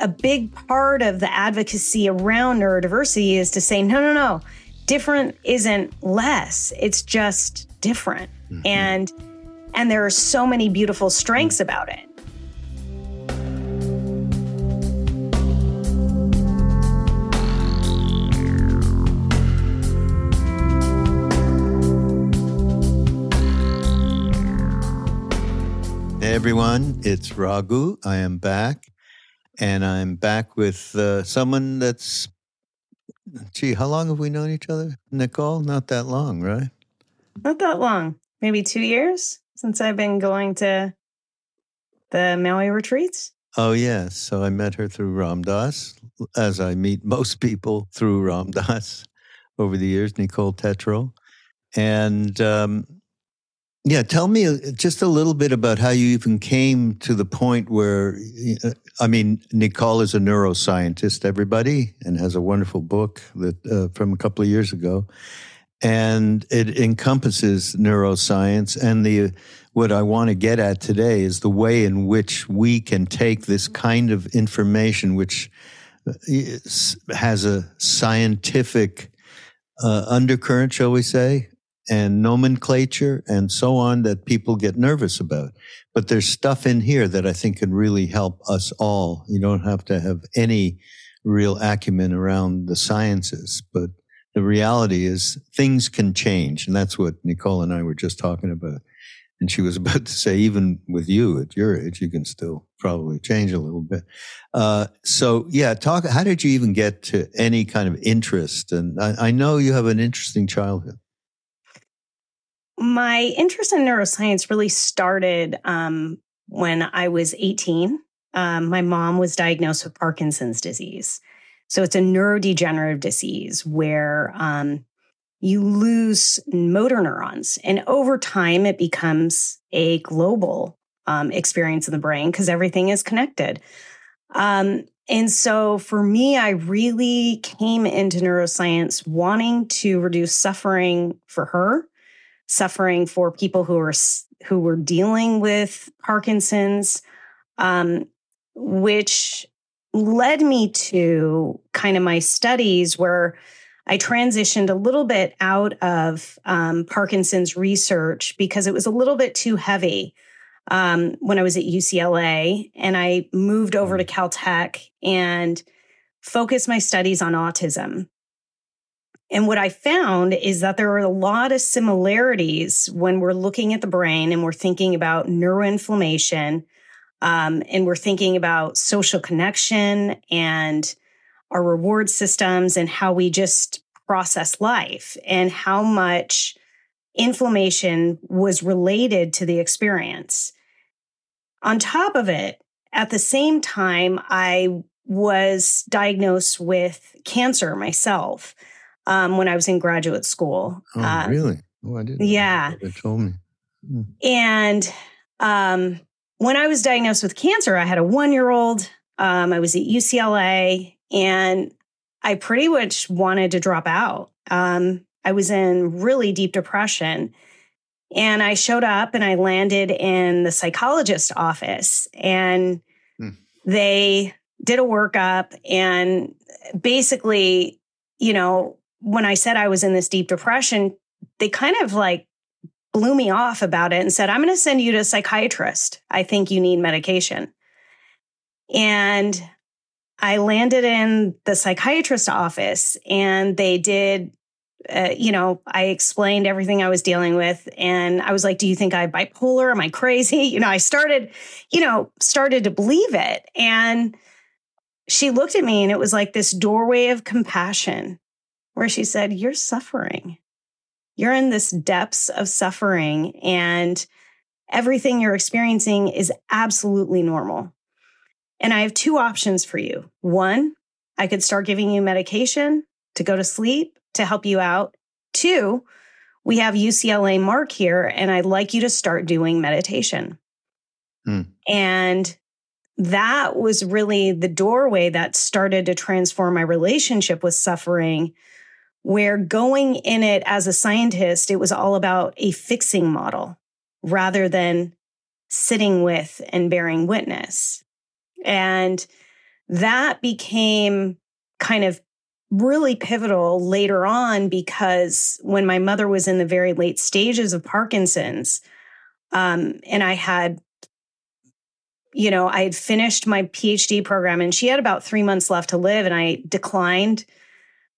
a big part of the advocacy around neurodiversity is to say, no, no, no, different isn't less. It's just different. Mm-hmm. And and there are so many beautiful strengths about it. Hey everyone, it's Raghu. I am back, and I'm back with uh, someone that's. Gee, how long have we known each other, Nicole? Not that long, right? Not that long. Maybe two years since I've been going to the Maui retreats. Oh yes, so I met her through Ram Dass, as I meet most people through Ram Dass over the years. Nicole Tetreault, and um, yeah, tell me uh, just a little bit about how you even came to the point where, uh, I mean, Nicole is a neuroscientist, everybody, and has a wonderful book that uh, from a couple of years ago, and it encompasses neuroscience. And the what I want to get at today is the way in which we can take this kind of information, which uh, has a scientific uh, undercurrent, shall we say, and nomenclature and so on that people get nervous about. But there's stuff in here that I think can really help us all. You don't have to have any real acumen around the sciences, but the reality is things can change. And that's what Nicole and I were just talking about. And she was about to say, even with you at your age, you can still probably change a little bit. Uh, so yeah, talk, how did you even get to any kind of interest? And I, I know you have an interesting childhood my interest in neuroscience really started um, when I was 18. Um, my mom was diagnosed with Parkinson's disease. So it's a neurodegenerative disease where um, you lose motor neurons. And over time, it becomes a global um, experience in the brain because everything is connected. Um, and so for me, I really came into neuroscience wanting to reduce suffering for her suffering for people who were who were dealing with Parkinson's, um, which led me to kind of my studies where I transitioned a little bit out of um, Parkinson's research because it was a little bit too heavy um, when I was at UCLA, and I moved over to mm-hmm. Caltech and focused my studies on autism. And what I found is that there are a lot of similarities when we're looking at the brain and we're thinking about neuroinflammation um, and we're thinking about social connection and our reward systems and how we just process life and how much inflammation was related to the experience. On top of it, at the same time, I was diagnosed with cancer myself um, when I was in graduate school. Oh, uh, really? Oh, I didn't. Yeah. They told me. Hmm. And um, when I was diagnosed with cancer, I had a one year old. Um, I was at UCLA and I pretty much wanted to drop out. Um, I was in really deep depression. And I showed up and I landed in the psychologist's office and hmm. they did a workup and basically, you know, when I said I was in this deep depression, they kind of like blew me off about it and said, I'm going to send you to a psychiatrist. I think you need medication. And I landed in the psychiatrist office and they did, uh, you know, I explained everything I was dealing with. And I was like, Do you think I'm bipolar? Am I crazy? You know, I started, you know, started to believe it. And she looked at me and it was like this doorway of compassion where she said, You're suffering. You're in this depths of suffering, and everything you're experiencing is absolutely normal. And I have two options for you. One, I could start giving you medication to go to sleep to help you out. Two, we have UCLA MARC here, and I'd like you to start doing meditation. Hmm. And that was really the doorway that started to transform my relationship with suffering where going in it as a scientist, it was all about a fixing model rather than sitting with and bearing witness. And that became kind of really pivotal later on because when my mother was in the very late stages of Parkinson's, um, and I had, you know, I had finished my PhD program and she had about three months left to live, and I declined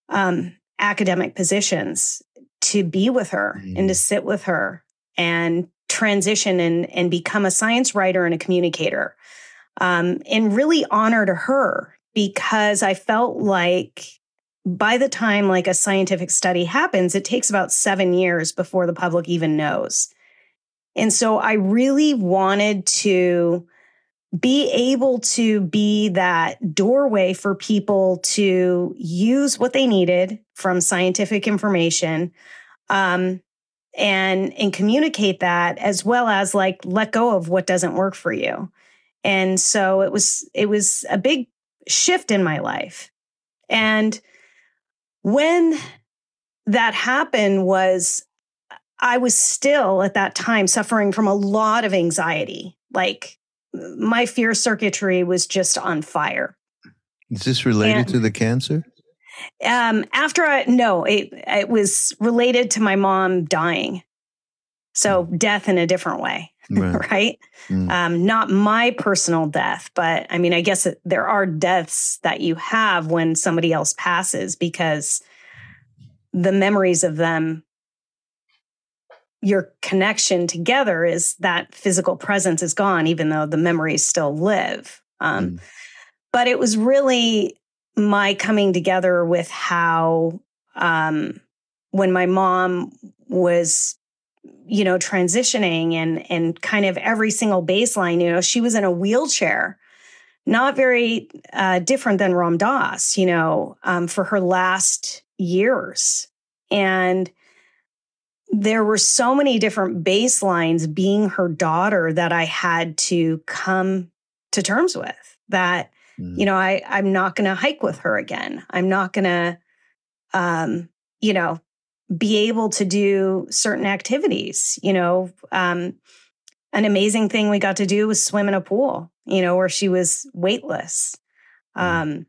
um, academic positions to be with her mm. and to mm. sit with her and transition and, and become a science writer and a communicator. Um, and really honor to her because I felt like by the time like a scientific study happens, it takes about seven years before the public even knows. And so I really wanted to be able to be that doorway for people to use what they needed from scientific information um, and and communicate that as well as like let go of what doesn't work for you and so it was it was a big shift in my life and when that happened was I was still at that time suffering from a lot of anxiety. Like my fear circuitry was just on fire. Is this related and, to the cancer? Um, after I no, it it was related to my mom dying. So hmm. death in a different way, right? right? Mm. Um, not my personal death, but I mean, I guess there are deaths that you have when somebody else passes because the memories of them your connection together is that physical presence is gone, even though the memories still live. Um, mm. But it was really my coming together with how, um, when my mom was, you know, transitioning and and kind of every single baseline, you know, she was in a wheelchair, not very uh, different than Ram Dass, you know, um, for her last years, and there were so many different baselines being her daughter that I had to come to terms with that mm. you know I I'm not going to hike with her again. I'm not going to um you know be able to do certain activities, you know, um an amazing thing we got to do was swim in a pool, you know, where she was weightless. Mm. Um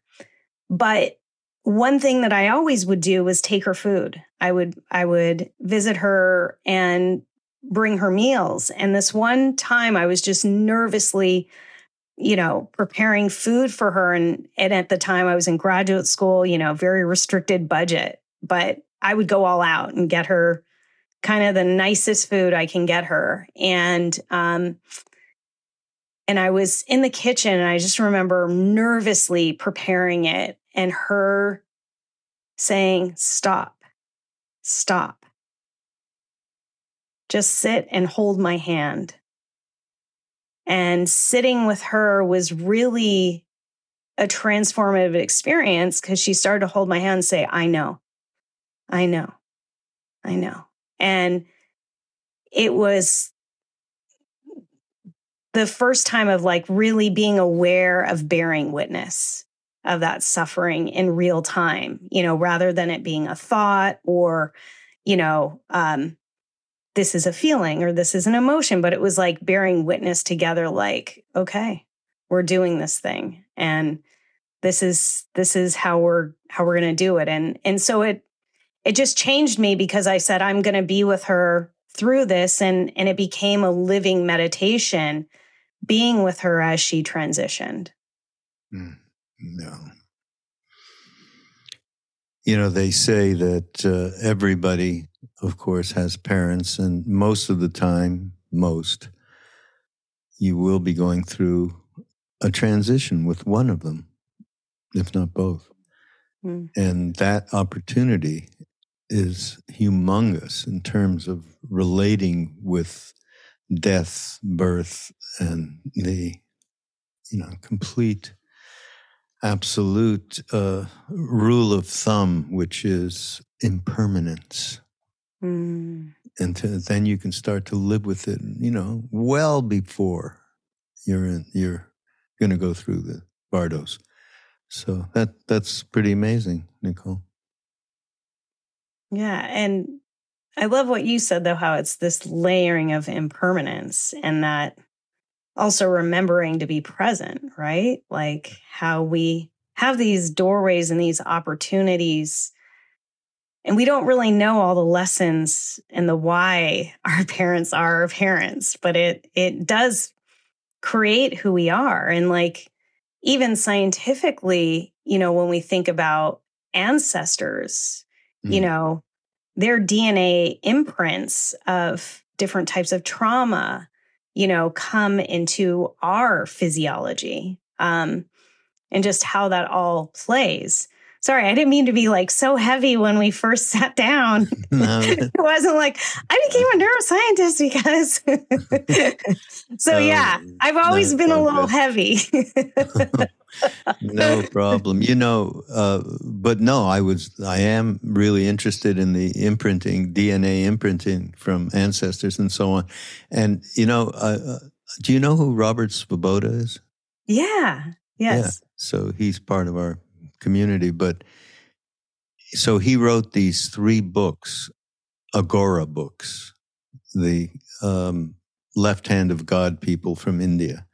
but one thing that I always would do was take her food. I would I would visit her and bring her meals. And this one time I was just nervously, you know, preparing food for her and and at the time I was in graduate school, you know, very restricted budget, but I would go all out and get her kind of the nicest food I can get her. And um and I was in the kitchen and I just remember nervously preparing it and her saying, Stop, stop. Just sit and hold my hand. And sitting with her was really a transformative experience because she started to hold my hand and say, I know, I know, I know. And it was the first time of like really being aware of bearing witness of that suffering in real time, you know, rather than it being a thought or, you know, um, this is a feeling or this is an emotion, but it was like bearing witness together, like, okay, we're doing this thing. And this is this is how we're how we're gonna do it. And and so it it just changed me because I said I'm gonna be with her through this and and it became a living meditation being with her as she transitioned. Mm. No. You know, they say that uh, everybody, of course, has parents, and most of the time, most, you will be going through a transition with one of them, if not both. Mm. And that opportunity is humongous in terms of relating with death, birth, and the, you know, complete absolute uh, rule of thumb, which is impermanence. Mm. And to, then you can start to live with it, you know, well before you're in, you're going to go through the Bardos. So that that's pretty amazing, Nicole. Yeah, and I love what you said though, how it's this layering of impermanence, and that also remembering to be present, right? Like how we have these doorways and these opportunities. And we don't really know all the lessons and the why our parents are our parents, but it it does create who we are. And like even scientifically, you know, when we think about ancestors, mm. you know, their DNA imprints of different types of trauma, you know, come into our physiology um, and just how that all plays. Sorry, I didn't mean to be like so heavy when we first sat down. No. it wasn't like I became a neuroscientist because. so yeah, I've always been a little heavy. no problem. You know, uh, but no, I was, I am really interested in the imprinting, DNA imprinting from ancestors and so on. And you know, uh, uh, do you know who Robert Svoboda is? Yeah. Yes. Yeah. So he's part of our community, but so he wrote these three books, Aghora books, the um, left hand of God people from India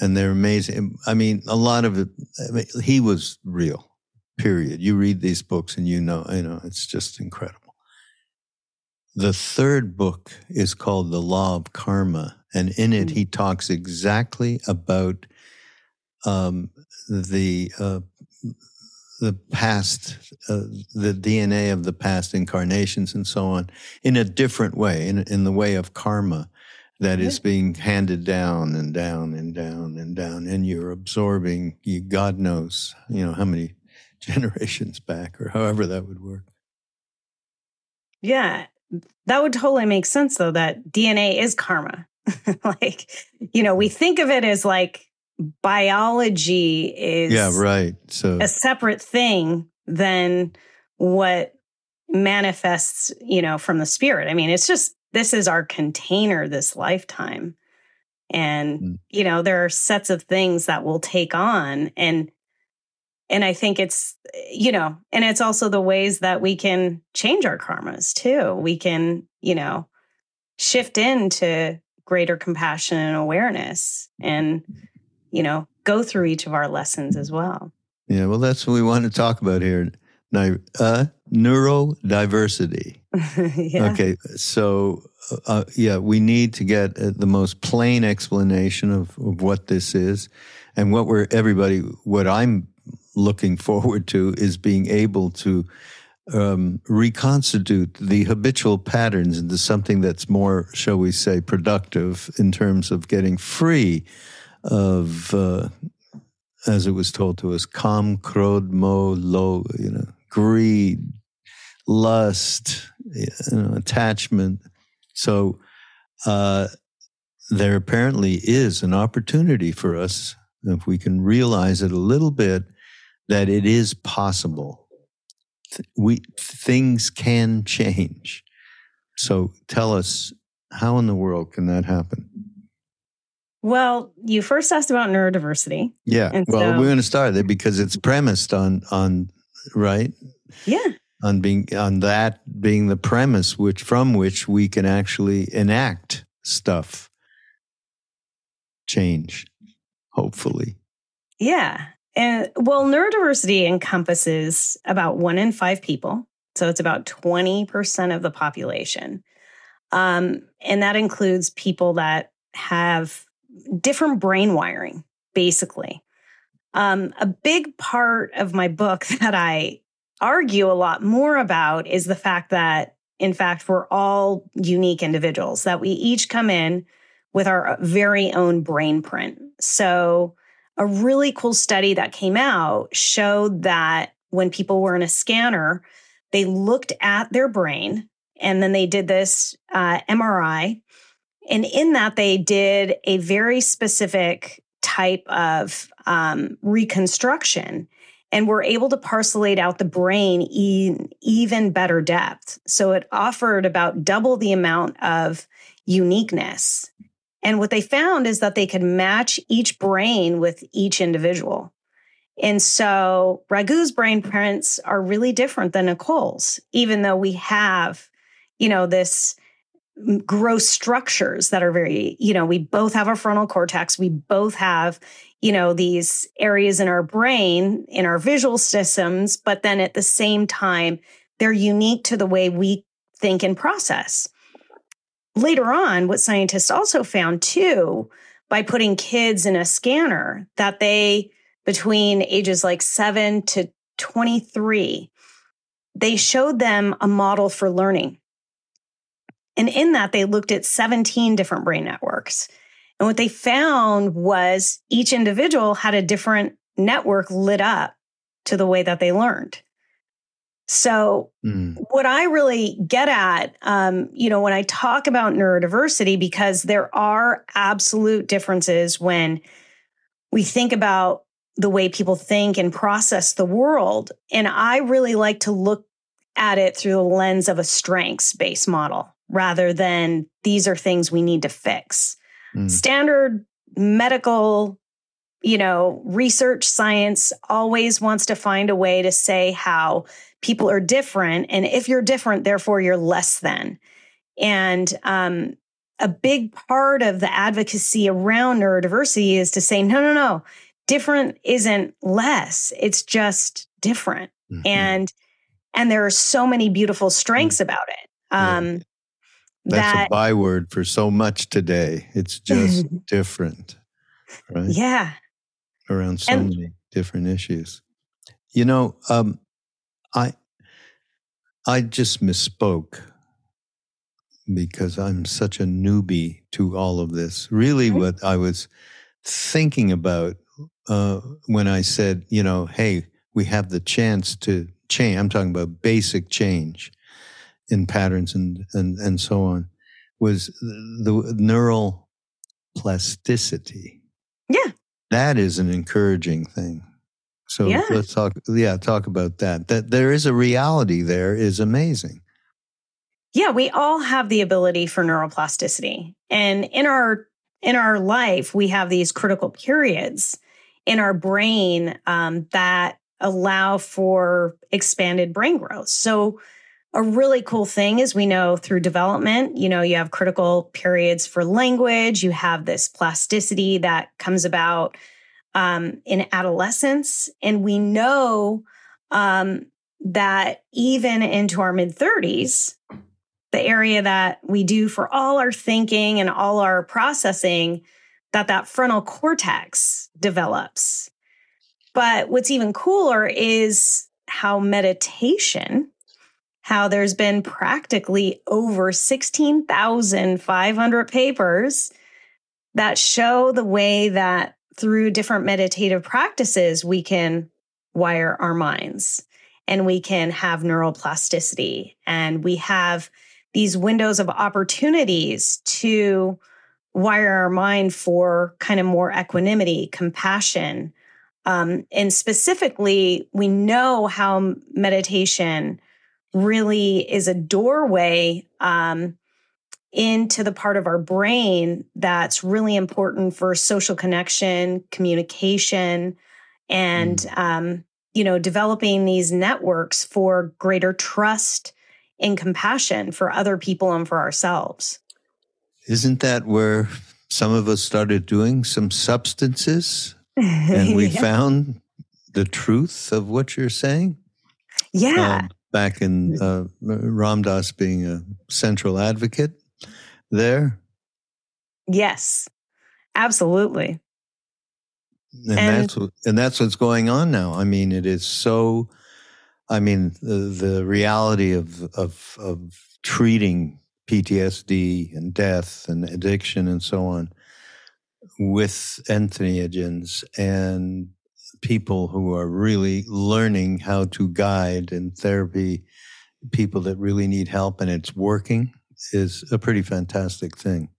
and they're amazing. I mean, a lot of it. I mean, he was real. Period. You read these books and you know, you know, it's just incredible. The third book is called The Law of Karma, and in it he talks exactly about um, the uh, the past, uh, the DNA of the past incarnations, and so on, in a different way, in in the way of karma that is being handed down and down and down and down and you're absorbing you god knows you know how many generations back or however that would work. Yeah that would totally make sense though that dna is karma. Like you know we think of it as like biology is yeah right so a separate thing than what manifests you know from the spirit i mean it's just this is our container this lifetime. And, mm. you know, there are sets of things that we'll take on. And, and I think it's, you know, and it's also the ways that we can change our karmas too. We can, you know, shift into greater compassion and awareness and, you know, go through each of our lessons as well. Yeah, well, that's what we want to talk about here. Uh, neurodiversity. yeah. Okay, so uh, yeah, we need to get uh, the most plain explanation of, of what this is, and what we're everybody. What I'm looking forward to is being able to um, reconstitute the habitual patterns into something that's more, shall we say, productive in terms of getting free of, uh, as it was told to us, kam, krod, mo, lo, you know, greed, lust, you know, attachment. So uh, there apparently is an opportunity for us, if we can realize it a little bit, that it is possible. We things can change. So tell us, how in the world can that happen? Well, you first asked about neurodiversity. Yeah. well, so, we're going to start there because it's premised on on right. Yeah on being on that being the premise which from which we can actually enact stuff change hopefully yeah and well neurodiversity encompasses about one in five people so it's about 20% of the population um, and that includes people that have different brain wiring basically um, a big part of my book that i argue a lot more about is the fact that, in fact, we're all unique individuals, that we each come in with our very own brain print. So, a really cool study that came out showed that when people were in a scanner, they looked at their brain and then they did this uh, MRI. And in that, they did a very specific type of um, reconstruction and we're able to parcelate out the brain in even better depth. So it offered about double the amount of uniqueness. And what they found is that they could match each brain with each individual. And so Raghu's brain prints are really different than Nicole's, even though we have, you know, this gross structures that are very, you know, we both have a frontal cortex. We both have, you know, these areas in our brain, in our visual systems, but then at the same time, they're unique to the way we think and process. Later on, what scientists also found too, by putting kids in a scanner, that they, between ages like seven to 23, they showed them a model for learning. And in that, they looked at 17 different brain networks. And what they found was each individual had a different network lit up to the way that they learned. So, mm. what I really get at, um, you know, when I talk about neurodiversity, because there are absolute differences when we think about the way people think and process the world. And I really like to look at it through the lens of a strengths based model rather than these are things we need to fix. Mm. Standard medical, you know, research science always wants to find a way to say how people are different. And if you're different, therefore you're less than. And um, a big part of the advocacy around neurodiversity is to say, no, no, no, different isn't less. It's just different. Mm-hmm. And and there are so many beautiful strengths mm-hmm. about it. Um, yeah. That's that, a byword for so much today. It's just different, right? Yeah. Around so and, many different issues. You know, um, I I just misspoke because I'm such a newbie to all of this. Really, what I was thinking about uh, when I said, you know, hey, we have the chance to change. I'm talking about basic change in patterns and and and so on. Was the neural plasticity? Yeah, that is an encouraging thing. So yeah. let's talk. Yeah, talk about that. That there is a reality there is amazing. Yeah, we all have the ability for neuroplasticity, and in our in our life, we have these critical periods in our brain um, that allow for expanded brain growth. So, a really cool thing is we know through development, you know, you have critical periods for language, you have this plasticity that comes about um, in adolescence. And we know um, that even into our mid 30s, the area that we do for all our thinking and all our processing that that frontal cortex develops. But what's even cooler is how meditation, how there's been practically over 16,500 papers that show the way that through different meditative practices, we can wire our minds and we can have neuroplasticity and we have these windows of opportunities to wire our mind for kind of more equanimity, compassion. Um, and specifically, we know how meditation really is a doorway um, into the part of our brain that's really important for social connection, communication, and mm. um, you know, developing these networks for greater trust and compassion for other people and for ourselves. Isn't that where some of us started doing some substances and we yeah. found the truth of what you're saying? Yeah. Um, back in uh, Ram Dass being a central advocate there. Yes, absolutely. And, and that's what, and that's what's going on now. I mean, it is so. I mean, the, the reality of of of treating PTSD and death and addiction and so on with entheogens and people who are really learning how to guide and therapy people that really need help and it's working is a pretty fantastic thing.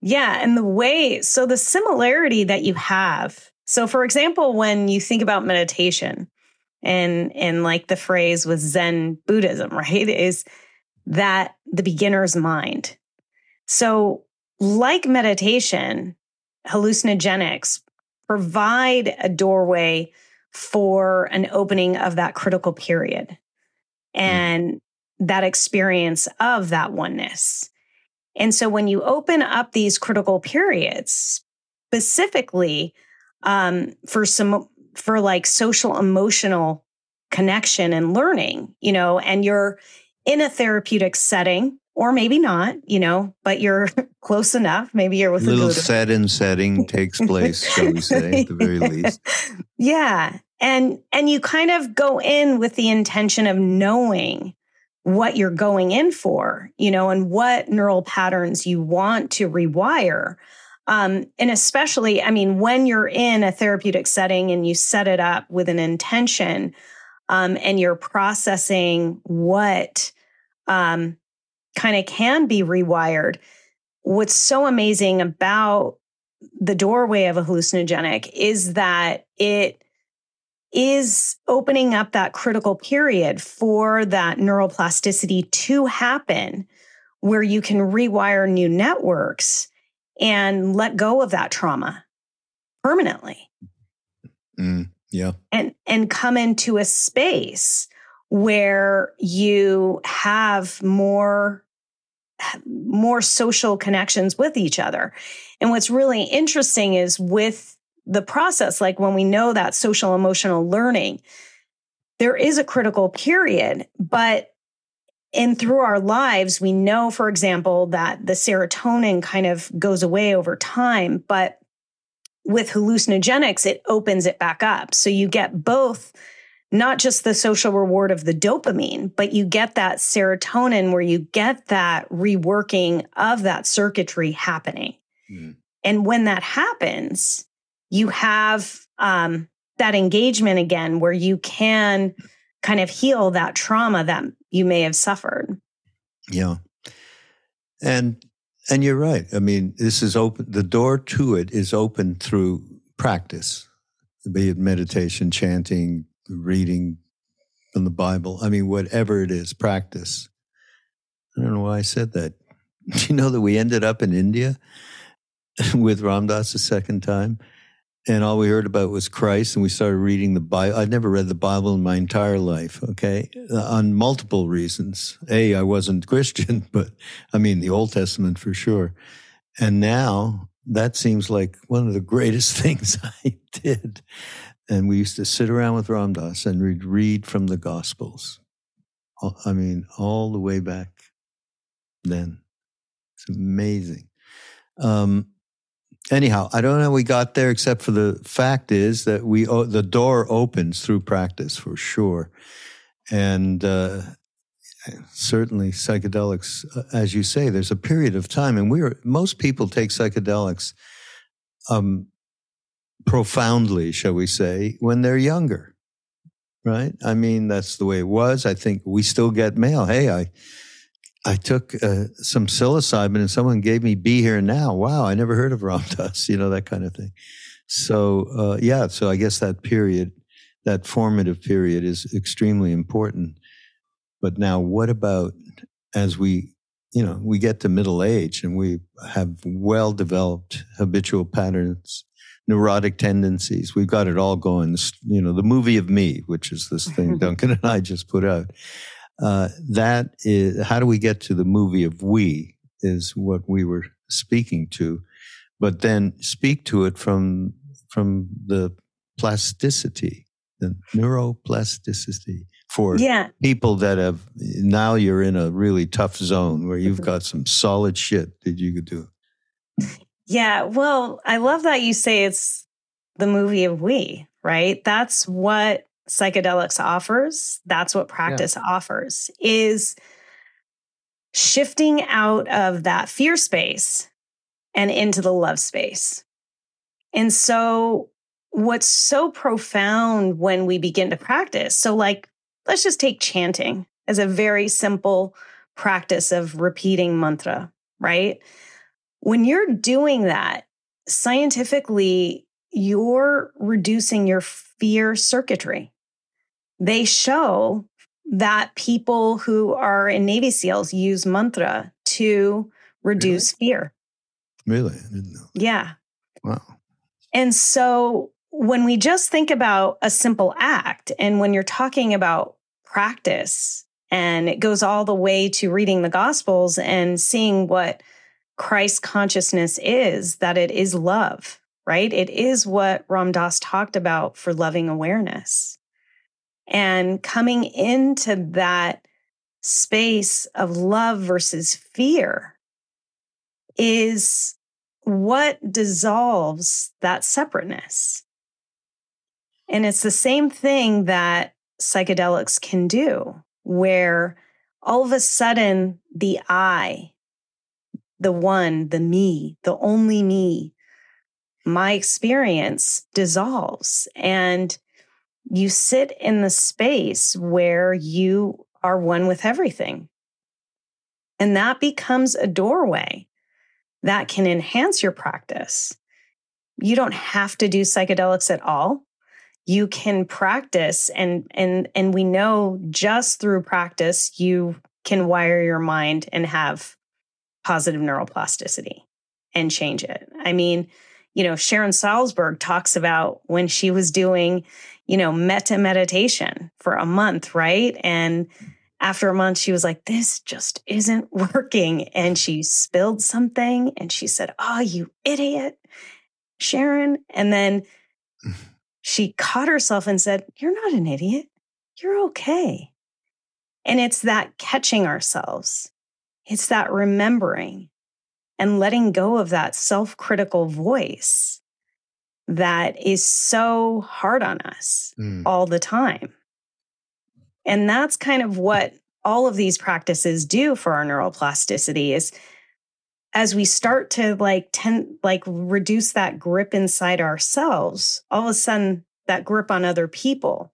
Yeah. And the way, so the similarity that you have. So, for example, when you think about meditation and, and like the phrase with Zen Buddhism, right, is that the beginner's mind. So, like meditation, hallucinogenics provide a doorway for an opening of that critical period hmm. and mm. that experience of that oneness. And so when you open up these critical periods, specifically um, for some, for like social emotional connection and learning, you know, and you're in a therapeutic setting, or maybe not, you know, but you're close enough. Maybe you're with a little set and setting takes place, shall we say, at the very least. Yeah. And and you kind of go in with the intention of knowing what you're going in for, you know, and what neural patterns you want to rewire. Um, and especially, I mean, when you're in a therapeutic setting and you set it up with an intention um, and you're processing what um, kind of can be rewired, what's so amazing about the doorway of a hallucinogenic is that it is opening up that critical period for that neuroplasticity to happen where you can rewire new networks and let go of that trauma permanently. Mm, yeah. And and come into a space where you have more more social connections with each other. And what's really interesting is with the process, like when we know that social emotional learning, there is a critical period, but and through our lives, we know, for example, that the serotonin kind of goes away over time, but with hallucinogenics, it opens it back up. So you get both, not just the social reward of the dopamine, but you get that serotonin where you get that reworking of that circuitry happening. Mm. And when that happens, you have um, that engagement again where you can kind of heal that trauma that you may have suffered. Yeah. And and you're right. I mean, this is open the door to it is open through practice, be it meditation, chanting, reading from the Bible. I mean, whatever it is, practice. I don't know why I said that. Do you know that we ended up in India with Ram Dass a second time? and all we heard about was Christ, and we started reading the Bible. I'd never read the Bible in my entire life, okay, uh, on multiple reasons. A, I wasn't Christian, but I mean, the Old Testament for sure. And now that seems like one of the greatest things I did. And we used to sit around with Ram Dass and we'd read from the Gospels. I mean, all the way back then. It's amazing. Um, anyhow, I don't know how we got there, except for the fact is that we the door opens through practice for sure, and uh, certainly psychedelics, uh, as you say, there's a period of time, and we're most people take psychedelics um, profoundly, shall we say, when they're younger, right? I mean, that's the way it was. I think we still get mail. Hey, I I took uh, some psilocybin and someone gave me Be Here Now. Wow, I never heard of Ram Dass, you know, that kind of thing. So, uh, yeah, so I guess that period, that formative period is extremely important. But now, what about as we, you know, we get to middle age and we have well developed habitual patterns, neurotic tendencies? We've got it all going. You know, the movie of me, which is this thing Duncan and I just put out uh, that is how do we get to the movie of we is what we were speaking to, but then speak to it from from the plasticity, the neuroplasticity for yeah. people that have now you're in a really tough zone where you've got some solid shit that you could do. Yeah, well, I love that you say it's the movie of we, right? That's what psychedelics offers, that's what practice yeah. offers, is shifting out of that fear space and into the love space. And so, what's so profound when we begin to practice, so like, let's just take chanting as a very simple practice of repeating mantra, right? When you're doing that, scientifically, you're reducing your fear circuitry they show that people who are in Navy SEALs use mantra to reduce really? fear. Really? I didn't know. Yeah. Wow. And so when we just think about a simple act, and when you're talking about practice, and it goes all the way to reading the Gospels and seeing what Christ consciousness is that it is love, right? It is what Ram Dass talked about for loving awareness. And coming into that space of love versus fear is what dissolves that separateness. And it's the same thing that psychedelics can do, where all of a sudden the I, the one, the me, the only me, my experience dissolves. And you sit in the space where you are one with everything. And that becomes a doorway that can enhance your practice. You don't have to do psychedelics at all. You can practice and and and we know just through practice you can wire your mind and have positive neuroplasticity and change it. I mean, you know, Sharon Salzberg talks about when she was doing, you know, metta meditation for a month, right? And after a month, she was like, This just isn't working. And she spilled something and she said, Oh, you idiot, Sharon. And then she caught herself and said, You're not an idiot. You're okay. And it's that catching ourselves, it's that remembering and letting go of that self critical voice that is so hard on us mm. all the time. And that's kind of what all of these practices do for our neuroplasticity is as we start to like tend like reduce that grip inside ourselves, all of a sudden that grip on other people,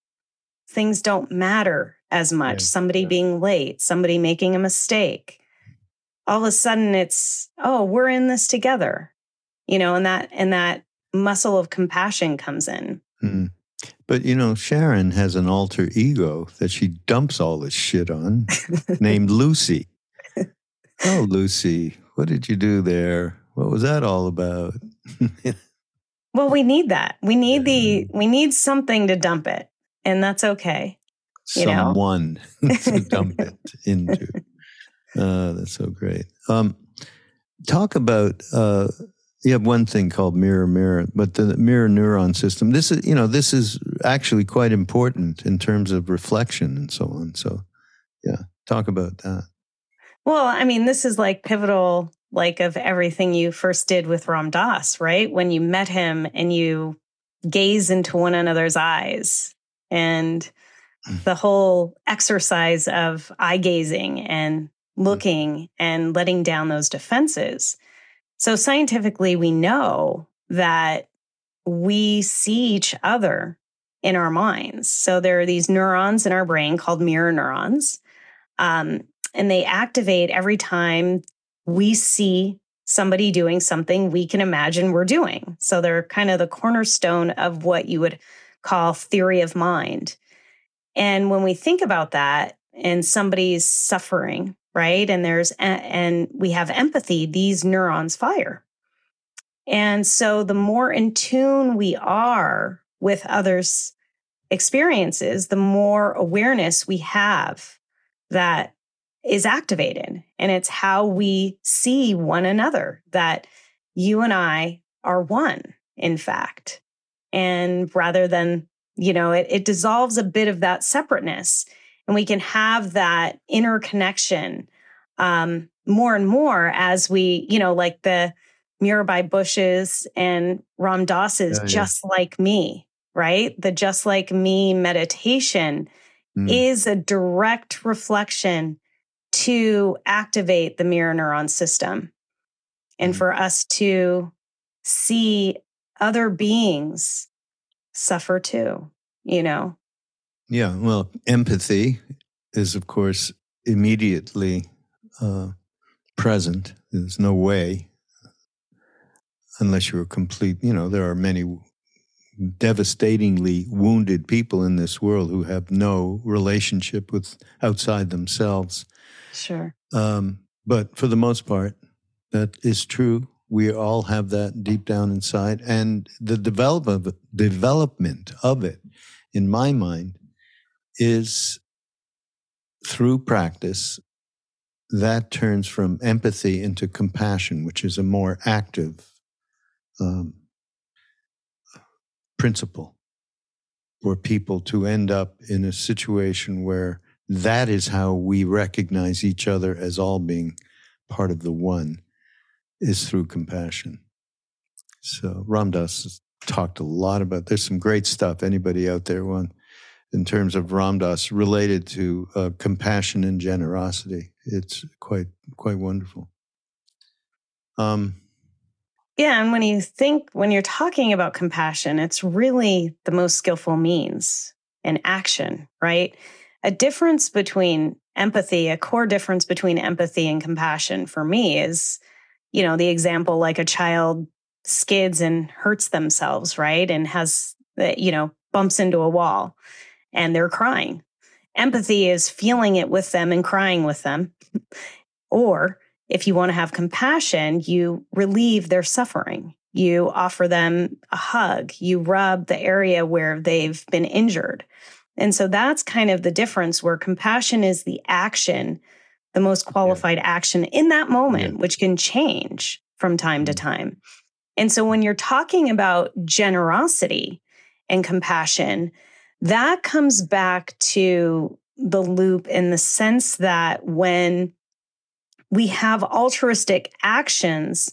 things don't matter as much. Yeah, somebody yeah. being late, somebody making a mistake. All of a sudden it's, oh, we're in this together. You know, and that and that muscle of compassion comes in. Mm. But you know, Sharon has an alter ego that she dumps all this shit on, named Lucy. Oh, Lucy, what did you do there? What was that all about? well, we need that. We need the we need something to dump it, and that's okay. You Someone to dump it into. Uh, that's so great. Um, talk about uh, you have one thing called mirror mirror but the mirror neuron system this is you know this is actually quite important in terms of reflection and so on so yeah talk about that well i mean this is like pivotal like of everything you first did with ram dass right when you met him and you gaze into one another's eyes and mm. the whole exercise of eye gazing and. Looking and letting down those defenses so scientifically, we know that we see each other in our minds. So there are these neurons in our brain called mirror neurons, um, and they activate every time we see somebody doing something we can imagine we're doing. So they're kind of the cornerstone of what you would call theory of mind. And when we think about that and somebody's suffering right? And there's, and we have empathy, these neurons fire. And so the more in tune we are with others' experiences, the more awareness we have that is activated. And it's how we see one another that you and I are one, in fact. And rather than, you know, it, it dissolves a bit of that separateness and we can have that interconnection um, more and more as we, you know, like the Mirabai Bushes and Ram Dass's yeah, Just Like Me, right? The Just Like Me meditation mm. is a direct reflection to activate the mirror neuron system and mm. for us to see other beings suffer too, you know? Yeah, well, empathy is, of course, immediately uh, present. There's no way, unless you're a complete, you know, there are many devastatingly wounded people in this world who have no relationship with outside themselves. Sure. Um, but for the most part, that is true. We all have that deep down inside, and the development development of it, in my mind, is through practice that turns from empathy into compassion, which is a more active um, principle for people to end up in a situation where that is how we recognize each other as all being part of the one is through compassion. So Ram Dass talked a lot about. There's some great stuff. Anybody out there want in terms of Ram Dass related to uh, compassion and generosity? It's quite quite wonderful. Um, yeah, and when you think when you're talking about compassion, it's really the most skillful means in action, right? A difference between empathy, a core difference between empathy and compassion for me is, you know, the example like a child skids and hurts themselves, right? And has, you know, bumps into a wall and they're crying. Empathy is feeling it with them and crying with them. or if you want to have compassion, you relieve their suffering. You offer them a hug. You rub the area where they've been injured. And so that's kind of the difference where compassion is the action, the most qualified yeah. action in that moment, yeah. which can change from time mm-hmm. to time. And so when you're talking about generosity and compassion, that comes back to the loop in the sense that when we have altruistic actions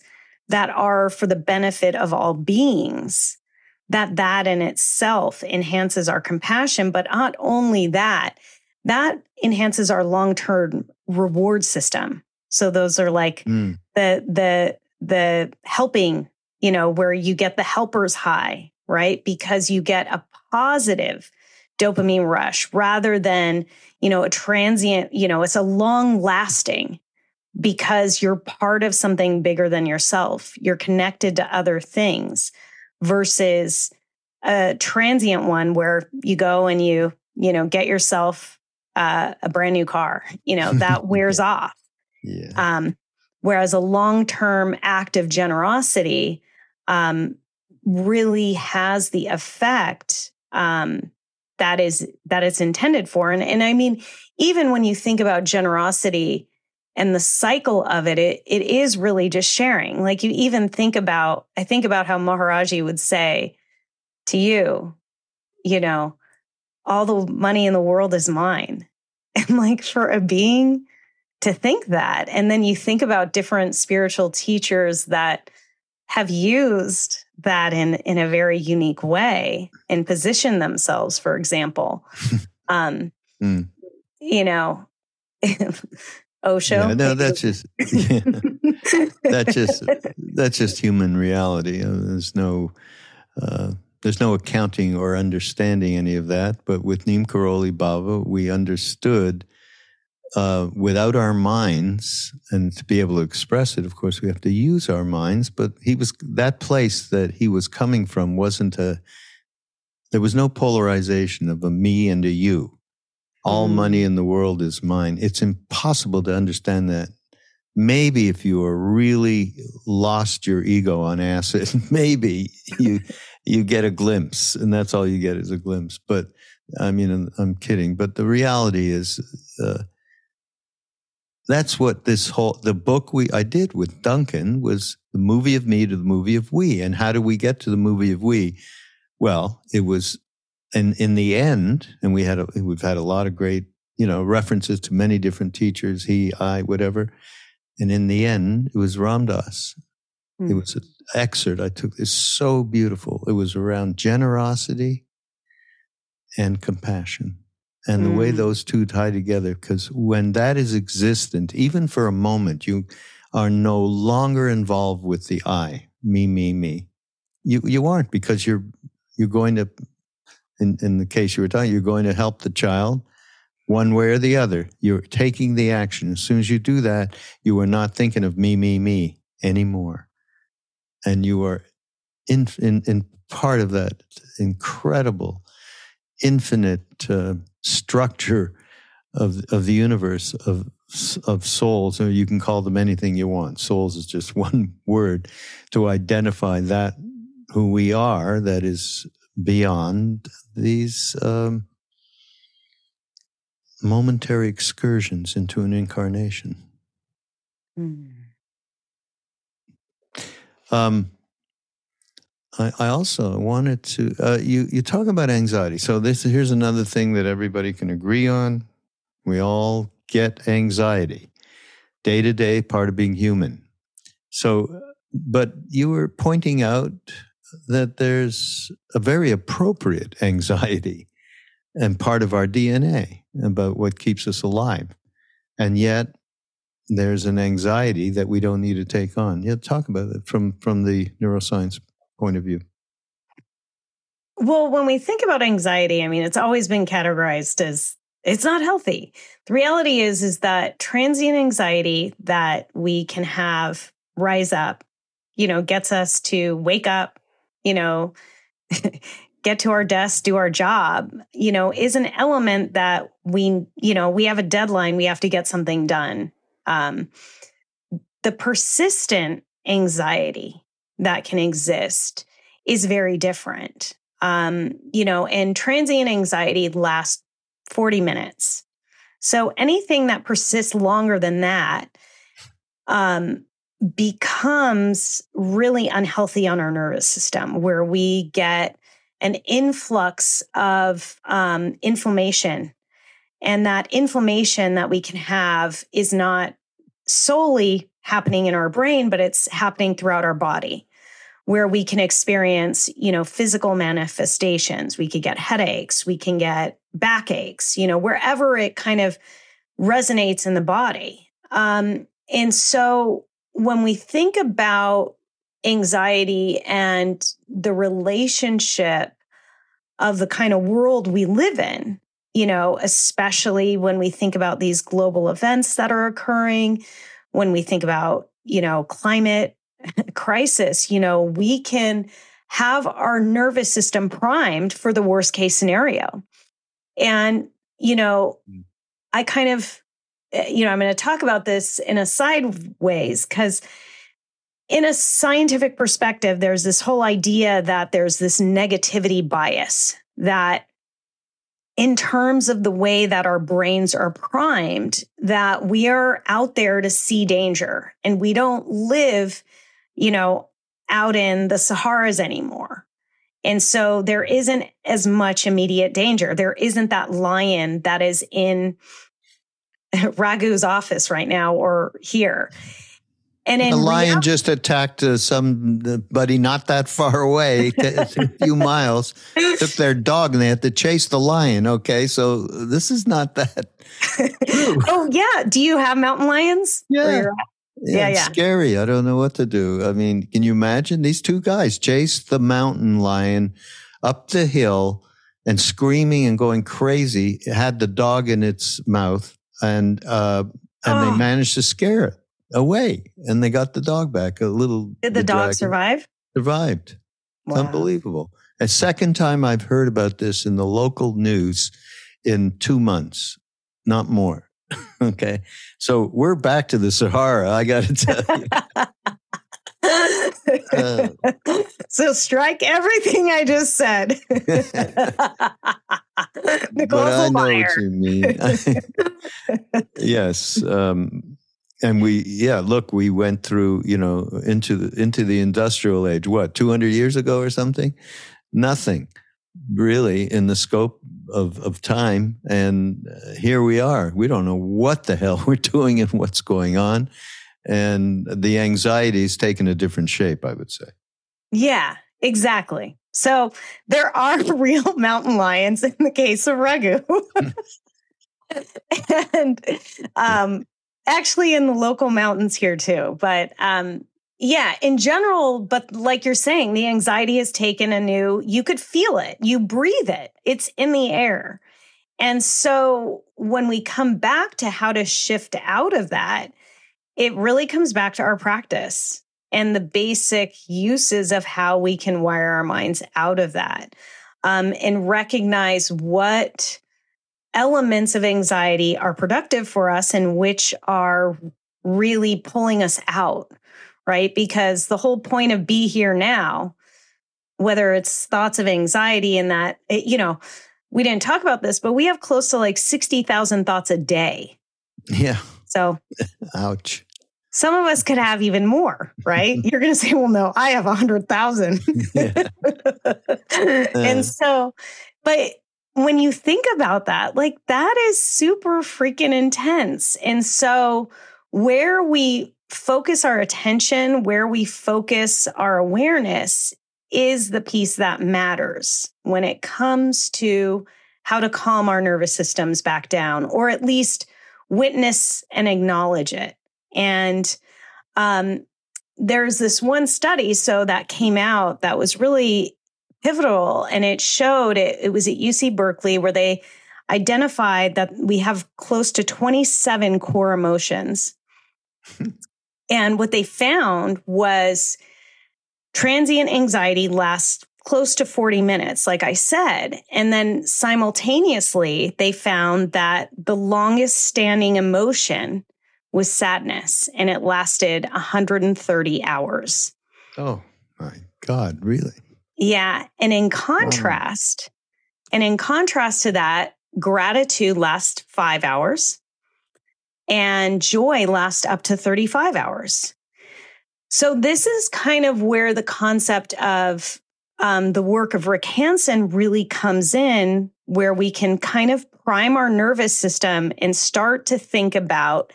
that are for the benefit of all beings, that that in itself enhances our compassion. But not only that, that enhances our long-term reward system. So those are like mm. the the the helping you know, where you get the helper's high, right? Because you get a positive dopamine rush rather than, you know, a transient, you know, it's a long lasting because you're part of something bigger than yourself. You're connected to other things versus a transient one where you go and you, you know, get yourself uh, a brand new car, you know, that wears yeah. off. Yeah. Um, whereas a long term act of generosity um, really has the effect um, that is that it's intended for. And and I mean, even when you think about generosity and the cycle of it, it it is really just sharing. Like you even think about, I think about how Maharaj-ji would say to you, you know, all the money in the world is mine. And like for a being to think that. And then you think about different spiritual teachers that have used that in in a very unique way and position themselves for example um mm. you know osho yeah, no that's just yeah. that's just that's just human reality uh, there's no uh, there's no accounting or understanding any of that but with neem karoli baba we understood uh, without our minds, and to be able to express it, of course, we have to use our minds. But he was that place that he was coming from wasn't a. There was no polarization of a me and a you. All mm. money in the world is mine. It's impossible to understand that. Maybe if you are really lost your ego on acid, maybe you you get a glimpse, and that's all you get is a glimpse. But I mean, I'm kidding. But the reality is. Uh, that's what this whole the book we I did with Duncan was the movie of me to the movie of we. And how do we get to the movie of we? Well, it was and in the end, and we had a, we've had a lot of great, you know, references to many different teachers, he, I, whatever. And in the end, it was Ram Dass Mm. It was an excerpt I took. It's so beautiful. It was around generosity and compassion and the way mm. those two tie together because when that is existent even for a moment you are no longer involved with the i me me me. You you aren't because you're you're going to in, in the case you were talking you're going to help the child one way or the other. You're taking the action. As soon as you do that you are not thinking of me me me anymore. And you are in in, in part of that incredible infinite uh, structure of of the universe of of souls, or you can call them anything you want. Souls is just one word to identify that who we are. That is beyond these um, momentary excursions into an incarnation. Mm. Um, I, I, also wanted to uh, you you talk about anxiety. So this here's another thing that everybody can agree on. We all get anxiety, day to day, part of being human. So, but you were pointing out that there's a very appropriate anxiety and part of our DNA about what keeps us alive. And yet there's an anxiety that we don't need to take on. Yeah, talk about it from, from the neuroscience point of view. Well, when we think about anxiety, I mean, it's always been categorized as it's not healthy. The reality is is that transient anxiety that we can have rise up, you know, gets us to wake up, you know, get to our desk, do our job, you know, is an element that we, you know, we have a deadline, we have to get something done. Um, the persistent anxiety that can exist is very different. Um, you know, and transient anxiety lasts 40 minutes. So anything that persists longer than that um, becomes really unhealthy on our nervous system, where we get an influx of um, inflammation. And that inflammation that we can have is not solely happening in our brain, but it's happening throughout our body where we can experience, you know, physical manifestations. We could get headaches, we can get backaches, you know, wherever it kind of resonates in the body. Um, and so when we think about anxiety and the relationship of the kind of world we live in, you know, especially when we think about these global events that are occurring, when we think about, you know, climate crisis, you know, we can have our nervous system primed for the worst case scenario. And, you know, mm. I kind of, eh, you know, I'm going to talk about this in a sideways because in a scientific perspective, there's this whole idea that there's this negativity bias that in terms of the way that our brains are primed, that we are out there to see danger and we don't live, you know, out in the Saharas anymore. And so there isn't as much immediate danger. There isn't that lion that is in Raghu's office right now or here. And the lion just attacked uh, somebody not that far away, a few miles, took their dog and they had to chase the lion. Okay, so this is not that. oh, yeah. Do you have mountain lions? Yeah. Yeah, yeah, yeah. scary. I don't know what to do. I mean, can you imagine these two guys chased the mountain lion up the hill and screaming and going crazy? It had the dog in its mouth, and uh, and oh. they managed to scare it away, and they got the dog back. A little. Did the, the dog survive? Survived. Wow. Unbelievable. A second time I've heard about this in the local news in two months, not more. okay. So we're back to the Sahara. I got to tell you. uh, so strike everything I just said. but I know what you mean. yes. Um, and we, yeah, look, we went through, you know, into the into the industrial age. What, two hundred years ago or something? Nothing really in the scope of, of time. And uh, here we are. We don't know what the hell we're doing and what's going on. And the anxiety is taking a different shape, I would say. Yeah, exactly. So there are real mountain lions in the case of Raghu. and um, actually in the local mountains here too. But um, yeah, in general, but like you're saying, the anxiety has taken a new, you could feel it, you breathe it, it's in the air. And so when we come back to how to shift out of that, it really comes back to our practice and the basic uses of how we can wire our minds out of that um, and recognize what elements of anxiety are productive for us and which are really pulling us out right? Because the whole point of be here now, whether it's thoughts of anxiety and that, it, you know, we didn't talk about this, but we have close to like 60,000 thoughts a day. Yeah. So, ouch. some of us could have even more, right? You're going to say, well, no, I have a hundred thousand. and uh. so, but when you think about that, like that is super freaking intense. And so, where we focus our attention, where we focus our awareness is the piece that matters when it comes to how to calm our nervous systems back down, or at least witness and acknowledge it. And um, there's this one study, so that came out that was really pivotal, and it showed it, it was at UC Berkeley where they identified that we have close to 27 core emotions. and what they found was transient anxiety lasts close to 40 minutes, like I said. And then simultaneously, they found that the longest standing emotion was sadness, and it lasted 130 hours. Oh my God, really? Yeah. And in contrast, wow. and in contrast to that, gratitude lasts five hours and joy lasts up to 35 hours. So, this is kind of where the concept of um, the work of Rick Hanson really comes in, where we can kind of prime our nervous system and start to think about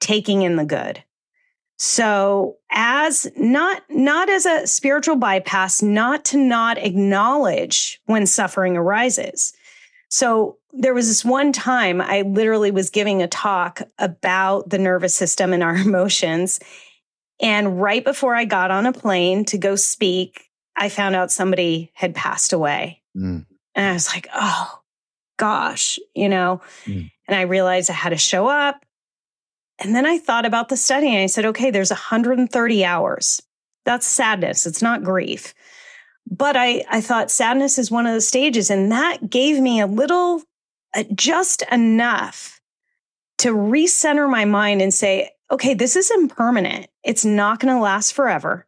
taking in the good. So as not not as a spiritual bypass, not to not acknowledge when suffering arises. So there was this one time I literally was giving a talk about the nervous system and our emotions. And right before I got on a plane to go speak, I found out somebody had passed away. Mm. And I was like, oh gosh, you know, mm. and I realized I had to show up. And then I thought about the study and I said, okay, there's 130 hours. That's sadness. It's not grief. But I, I thought sadness is one of the stages. And that gave me a little, uh, just enough to recenter my mind and say, okay, this is impermanent. It's not going to last forever.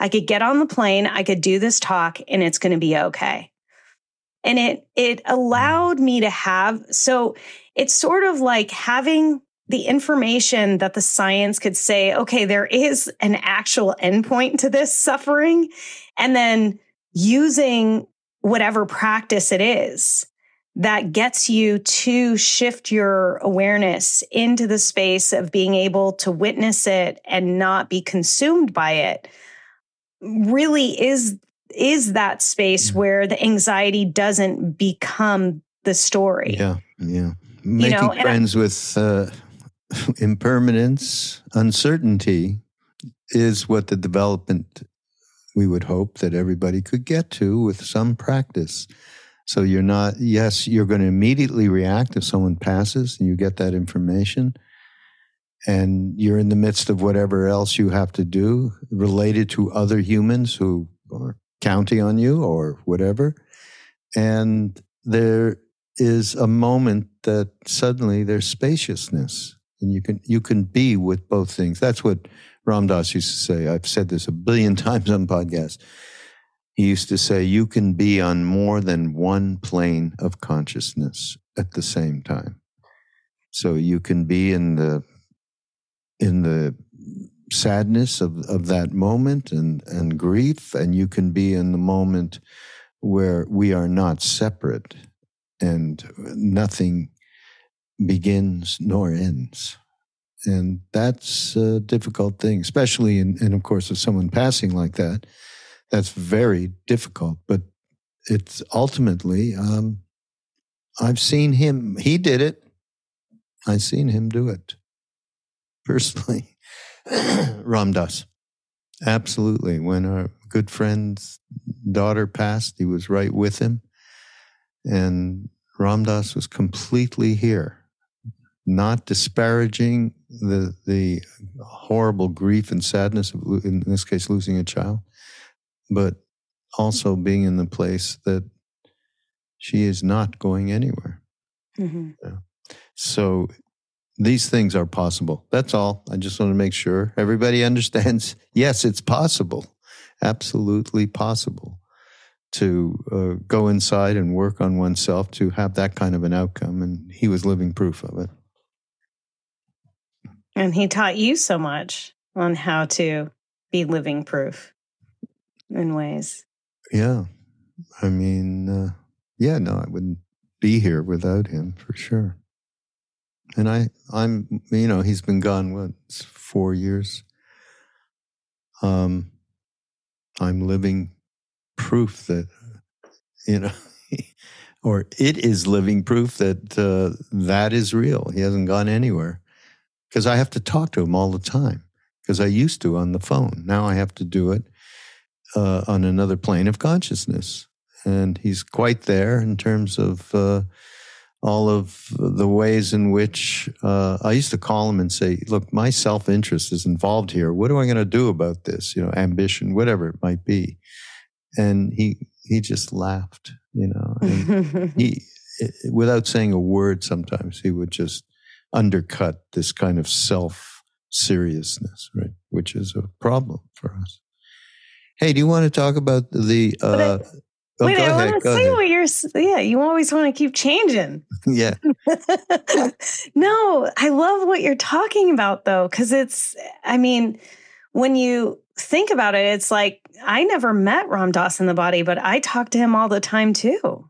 I could get on the plane, I could do this talk, and it's going to be okay. And it it allowed me to have so it's sort of like having the information that the science could say, okay, there is an actual endpoint to this suffering, and then using whatever practice it is that gets you to shift your awareness into the space of being able to witness it and not be consumed by it really is is that space mm-hmm. where the anxiety doesn't become the story. Yeah, yeah. Making you know, friends I, with uh, impermanence, uncertainty is what the development we would hope that everybody could get to with some practice. So you're not, yes, you're going to immediately react if someone passes and you get that information and you're in the midst of whatever else you have to do related to other humans who are counting on you or whatever. And there is a moment that suddenly there's spaciousness and you can you can be with both things. That's what Ram Dass used to say. I've said this a billion times on podcasts. He used to say, you can be on more than one plane of consciousness at the same time. So you can be in the in the sadness of, of that moment and, and grief, and you can be in the moment where we are not separate and nothing begins nor ends. And that's a difficult thing, especially in, and of course, with someone passing like that, that's very difficult. But it's ultimately, um, I've seen him, he did it. I've seen him do it personally. Ram Dass. Absolutely. When our good friend's daughter passed, he was right with him. And Ram Dass was completely here, not disparaging the, the horrible grief and sadness of, in this case, losing a child, but also being in the place that she is not going anywhere. Mm-hmm. Yeah. So these things are possible. That's all. I just want to make sure everybody understands. Yes, it's possible, absolutely possible to uh, go inside and work on oneself to have that kind of an outcome. And he was living proof of it. And he taught you so much. on how to be living proof in ways. Yeah. I mean, uh, yeah, no, I wouldn't be here without him for sure. And I, I'm, you know, he's been gone, what, four years? Um, I'm living proof that, you know, or it is living proof that uh, that is real. He hasn't gone anywhere because I have to talk to him all the time because I used to on the phone. Now I have to do it uh, on another plane of consciousness. And he's quite there in terms of uh, all of the ways in which uh, I used to call him and say, Look, my self interest is involved here. What am I going to do about this? You know, ambition, whatever it might be. And he, he just laughed, you know. he, without saying a word, sometimes he would just undercut this kind of self seriousness, right? Which is a problem for us. Hey, do you want to talk about the? Uh, oh, wait, I want to say ahead. what you're. Yeah, you always want to keep changing. yeah. no, I love what you're talking about though, because it's. I mean, when you think about it, it's like I never met Ram Dass in the body, but I talk to him all the time too.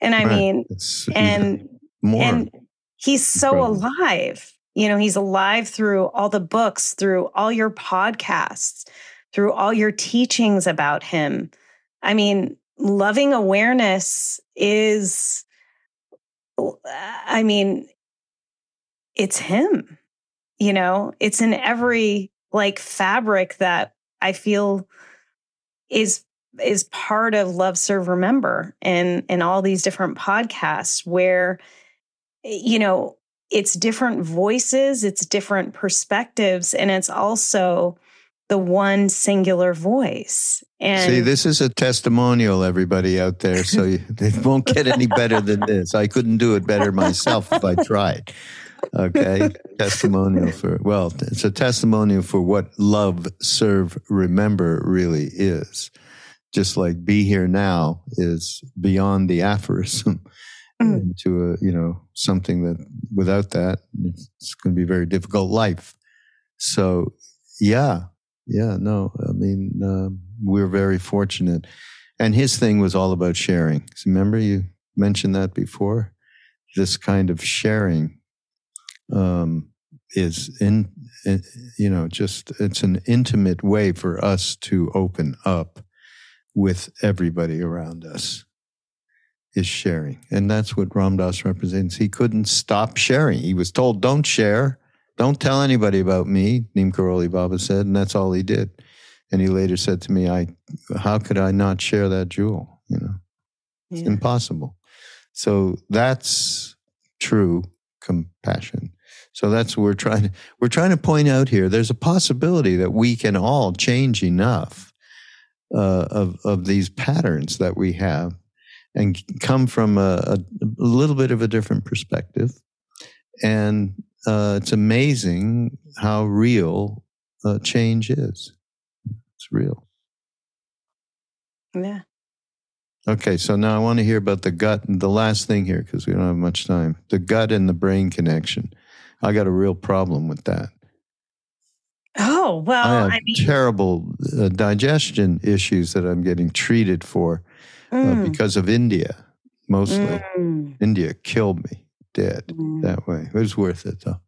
And I right. mean, it's, and more. and he's so alive. You know, he's alive through all the books, through all your podcasts, through all your teachings about him. I mean, loving awareness is, uh, I mean, it's him. You know, it's in every like fabric that I feel is is part of love serve remember and and all these different podcasts where you know, it's different voices, it's different perspectives, and it's also the one singular voice. And see, this is a testimonial, everybody out there. So you, it won't get any better than this. I couldn't do it better myself if I tried. Okay, testimonial for well, it's a testimonial for what love, serve, remember really is. Just like be here now is beyond the aphorism mm. into a you know something that without that it's going to be a very difficult life. So yeah, yeah, no, I mean uh, we're very fortunate, and his thing was all about sharing. So remember you mentioned that before. This kind of sharing um, is in, in, you know just it's an intimate way for us to open up with everybody around us is sharing. And that's what Ram Dass represents. He couldn't stop sharing. He was told, don't share, don't tell anybody about me, Neem Karoli Baba said, and that's all he did. And he later said to me, I how could I not share that jewel? You know, it's impossible. So that's true compassion. So that's what we're trying to we're trying to point out here. There's a possibility that we can all change enough uh, of of these patterns that we have and come from a, a, little bit of a different perspective. And uh, it's amazing how real uh, change is. It's real. Yeah. Okay, so now I want to hear about the gut. and The last thing here, because we don't have much time the gut and the brain connection. I got a real problem with that. Oh, well, I have I mean, terrible uh, digestion issues that I'm getting treated for mm. uh, because of India, mostly. Mm. India killed me dead mm. that way. It was worth it though.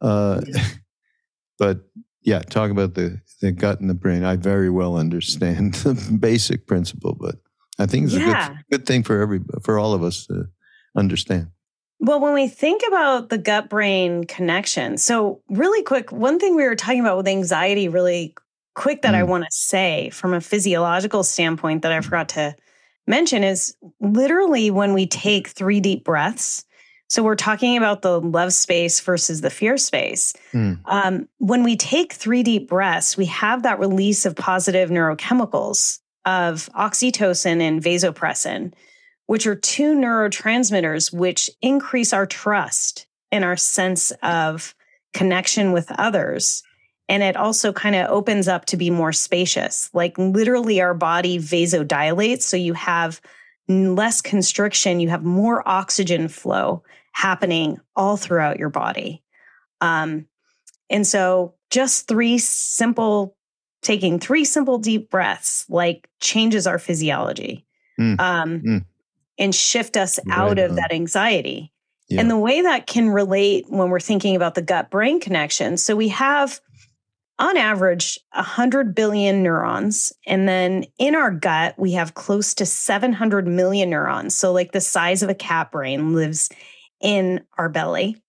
Uh, but yeah, talk about the, the gut and the brain. I very well understand the basic principle, but I think it's yeah. a good, good thing for every for all of us to understand. Well, when we think about the gut brain connection, so really quick, one thing we were talking about with anxiety, really quick, that mm. I want to say from a physiological standpoint that I forgot to mention is literally when we take three deep breaths. So we're talking about the love space versus the fear space. Mm. Um, when we take three deep breaths, we have that release of positive neurochemicals of oxytocin and vasopressin, which are two neurotransmitters which increase our trust and our sense of connection with others and it also kind of opens up to be more spacious. Like literally, our body vasodilates. So you have less constriction, you have more oxygen flow happening all throughout your body. Um, and so just three simple, taking three simple deep breaths, like changes our physiology Mm. um, Mm. and shift us Right out of on. that anxiety. Yeah. And the way that can relate when we're thinking about the gut brain connection. So we have, on average, 100 billion neurons. And then in our gut, we have close to 700 million neurons. So, like the size of a cat brain lives in our belly.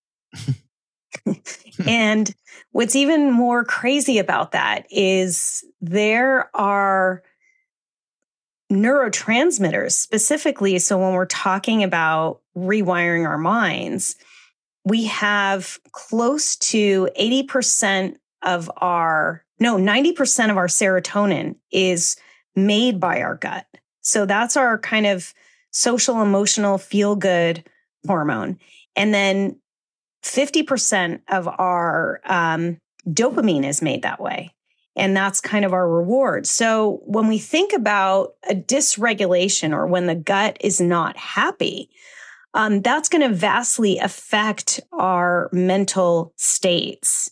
and what's even more crazy about that is there are neurotransmitters specifically. So, when we're talking about rewiring our minds, we have close to 80% of our, no, 90% of our serotonin is made by our gut. So, that's our kind of social, emotional, feel good hormone. And then 50% of our um, dopamine is made that way. And that's kind of our reward. So when we think about a dysregulation or when the gut is not happy, um, that's going to vastly affect our mental states.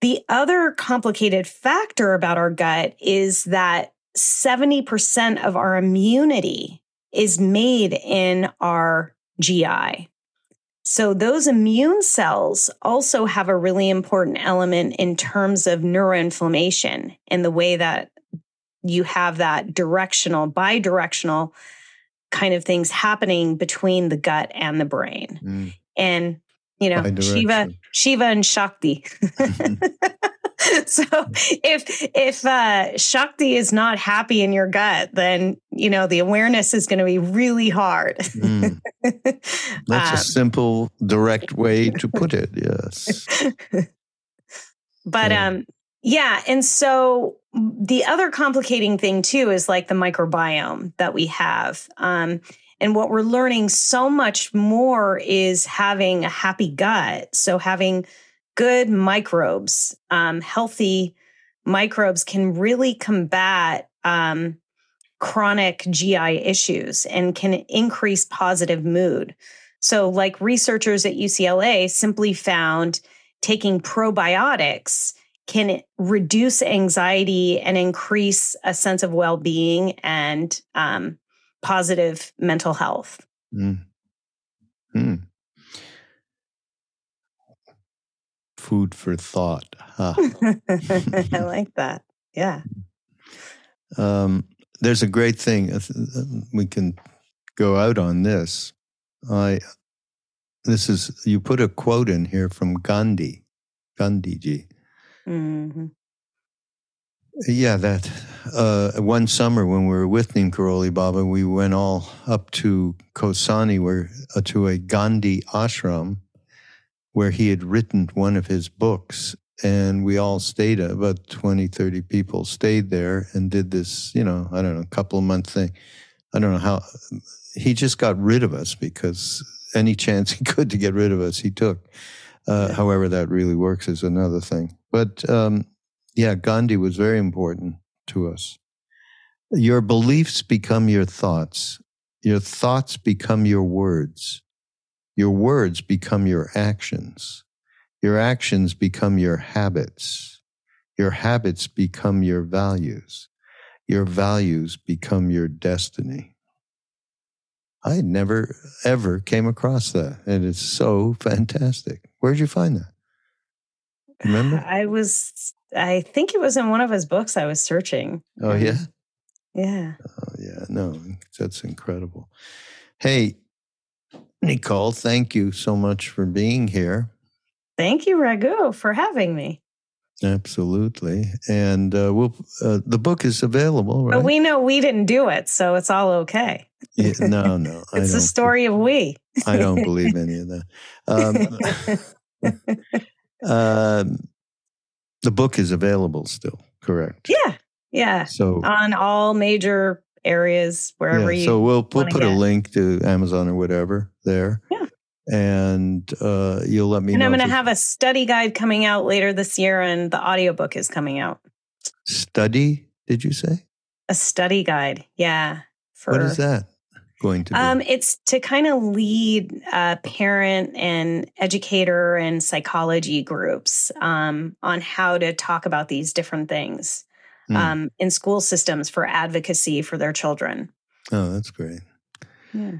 The other complicated factor about our gut is that 70% of our immunity is made in our GI. So, those immune cells also have a really important element in terms of neuroinflammation and the way that you have that directional, bi-directional kind of things happening between the gut and the brain. Mm. And, you know, Shiva, Shiva and Shakti. so if if uh Shakti is not happy in your gut, then you know the awareness is going to be really hard. Mm. That's Um, a simple, direct way to put it. Yes. but Yeah. um yeah and so the other complicating thing too is like the microbiome that we have um and what we're learning so much more is having a happy gut so having good microbes um healthy microbes can really combat um chronic GI issues and can increase positive mood. So, like researchers at UCLA simply found taking probiotics can reduce anxiety and increase a sense of well being and um, positive mental health. Mm. Mm. Food for thought. Huh. I like that. Yeah. Um, there's a great thing. uh, We can go out on this. I. This is you put a quote in here from Gandhi, Gandhi ji. Yeah, that uh, one summer when we were with Neem Karoli Baba, we went all up to Kausani, where uh, to a Gandhi ashram, where he had written one of his books, and we all stayed. About 20, 30 people stayed there and did this, you know, I don't know, couple of month thing. I don't know how he just got rid of us because any chance he could to get rid of us, he took. Uh, Yeah. However, that really works is another thing. But um, yeah, Gandhi was very important to us. Your beliefs become your thoughts. Your thoughts become your words. Your words become your actions. Your actions become your habits. Your habits become your values. Your values become your destiny. I never ever came across that. And it's so fantastic. Where'd you find that? Remember? I was, I think it was in one of his books I was searching. Oh, yeah? Yeah. Oh, yeah. No, that's incredible. Hey, Nicole, thank you so much for being here. Thank you, Raghu, for having me. Absolutely. And uh, we'll, uh, the book is available, right? But we know we didn't do it, so it's all okay. Yeah, no, no. It's the story of we. I don't believe any of that. Um, um, the book is available still, correct? yeah. Yeah. So, On all major areas, wherever yeah, you. so we'll we'll put a link to Amazon or whatever there. Yeah. And uh, you'll let me and know. I'm going to have a study guide coming out later this year, and the audiobook is coming out. study. Did you say? A study guide. Yeah. For What is that? Going to be? Um, it's to kind of lead uh, parent and educator and psychology groups um, on how to talk about these different things mm. um, in school systems for advocacy for their children. Oh, that's great. Yeah.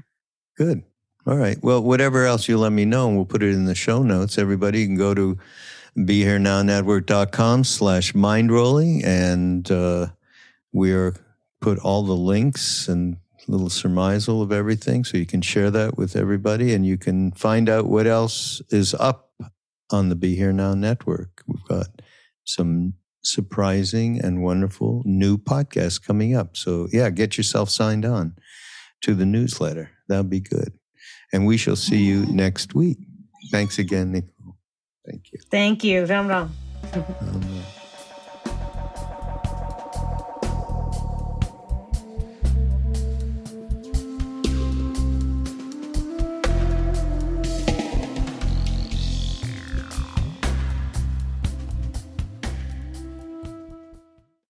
Good. All right. Well, whatever else you let me know, and we'll put it in the show notes. Everybody can go to BeHereNowNetwork.com slash mindrolling, and uh, we're put all the links and little surmisal of everything so you can share that with everybody and you can find out what else is up on the Be Here Now network. We've got some surprising and wonderful new podcasts coming up. So, yeah, get yourself signed on to the newsletter. That'll be good. And we shall see you next week. Thanks again, Nicole. Thank you. Thank you. Ram ram.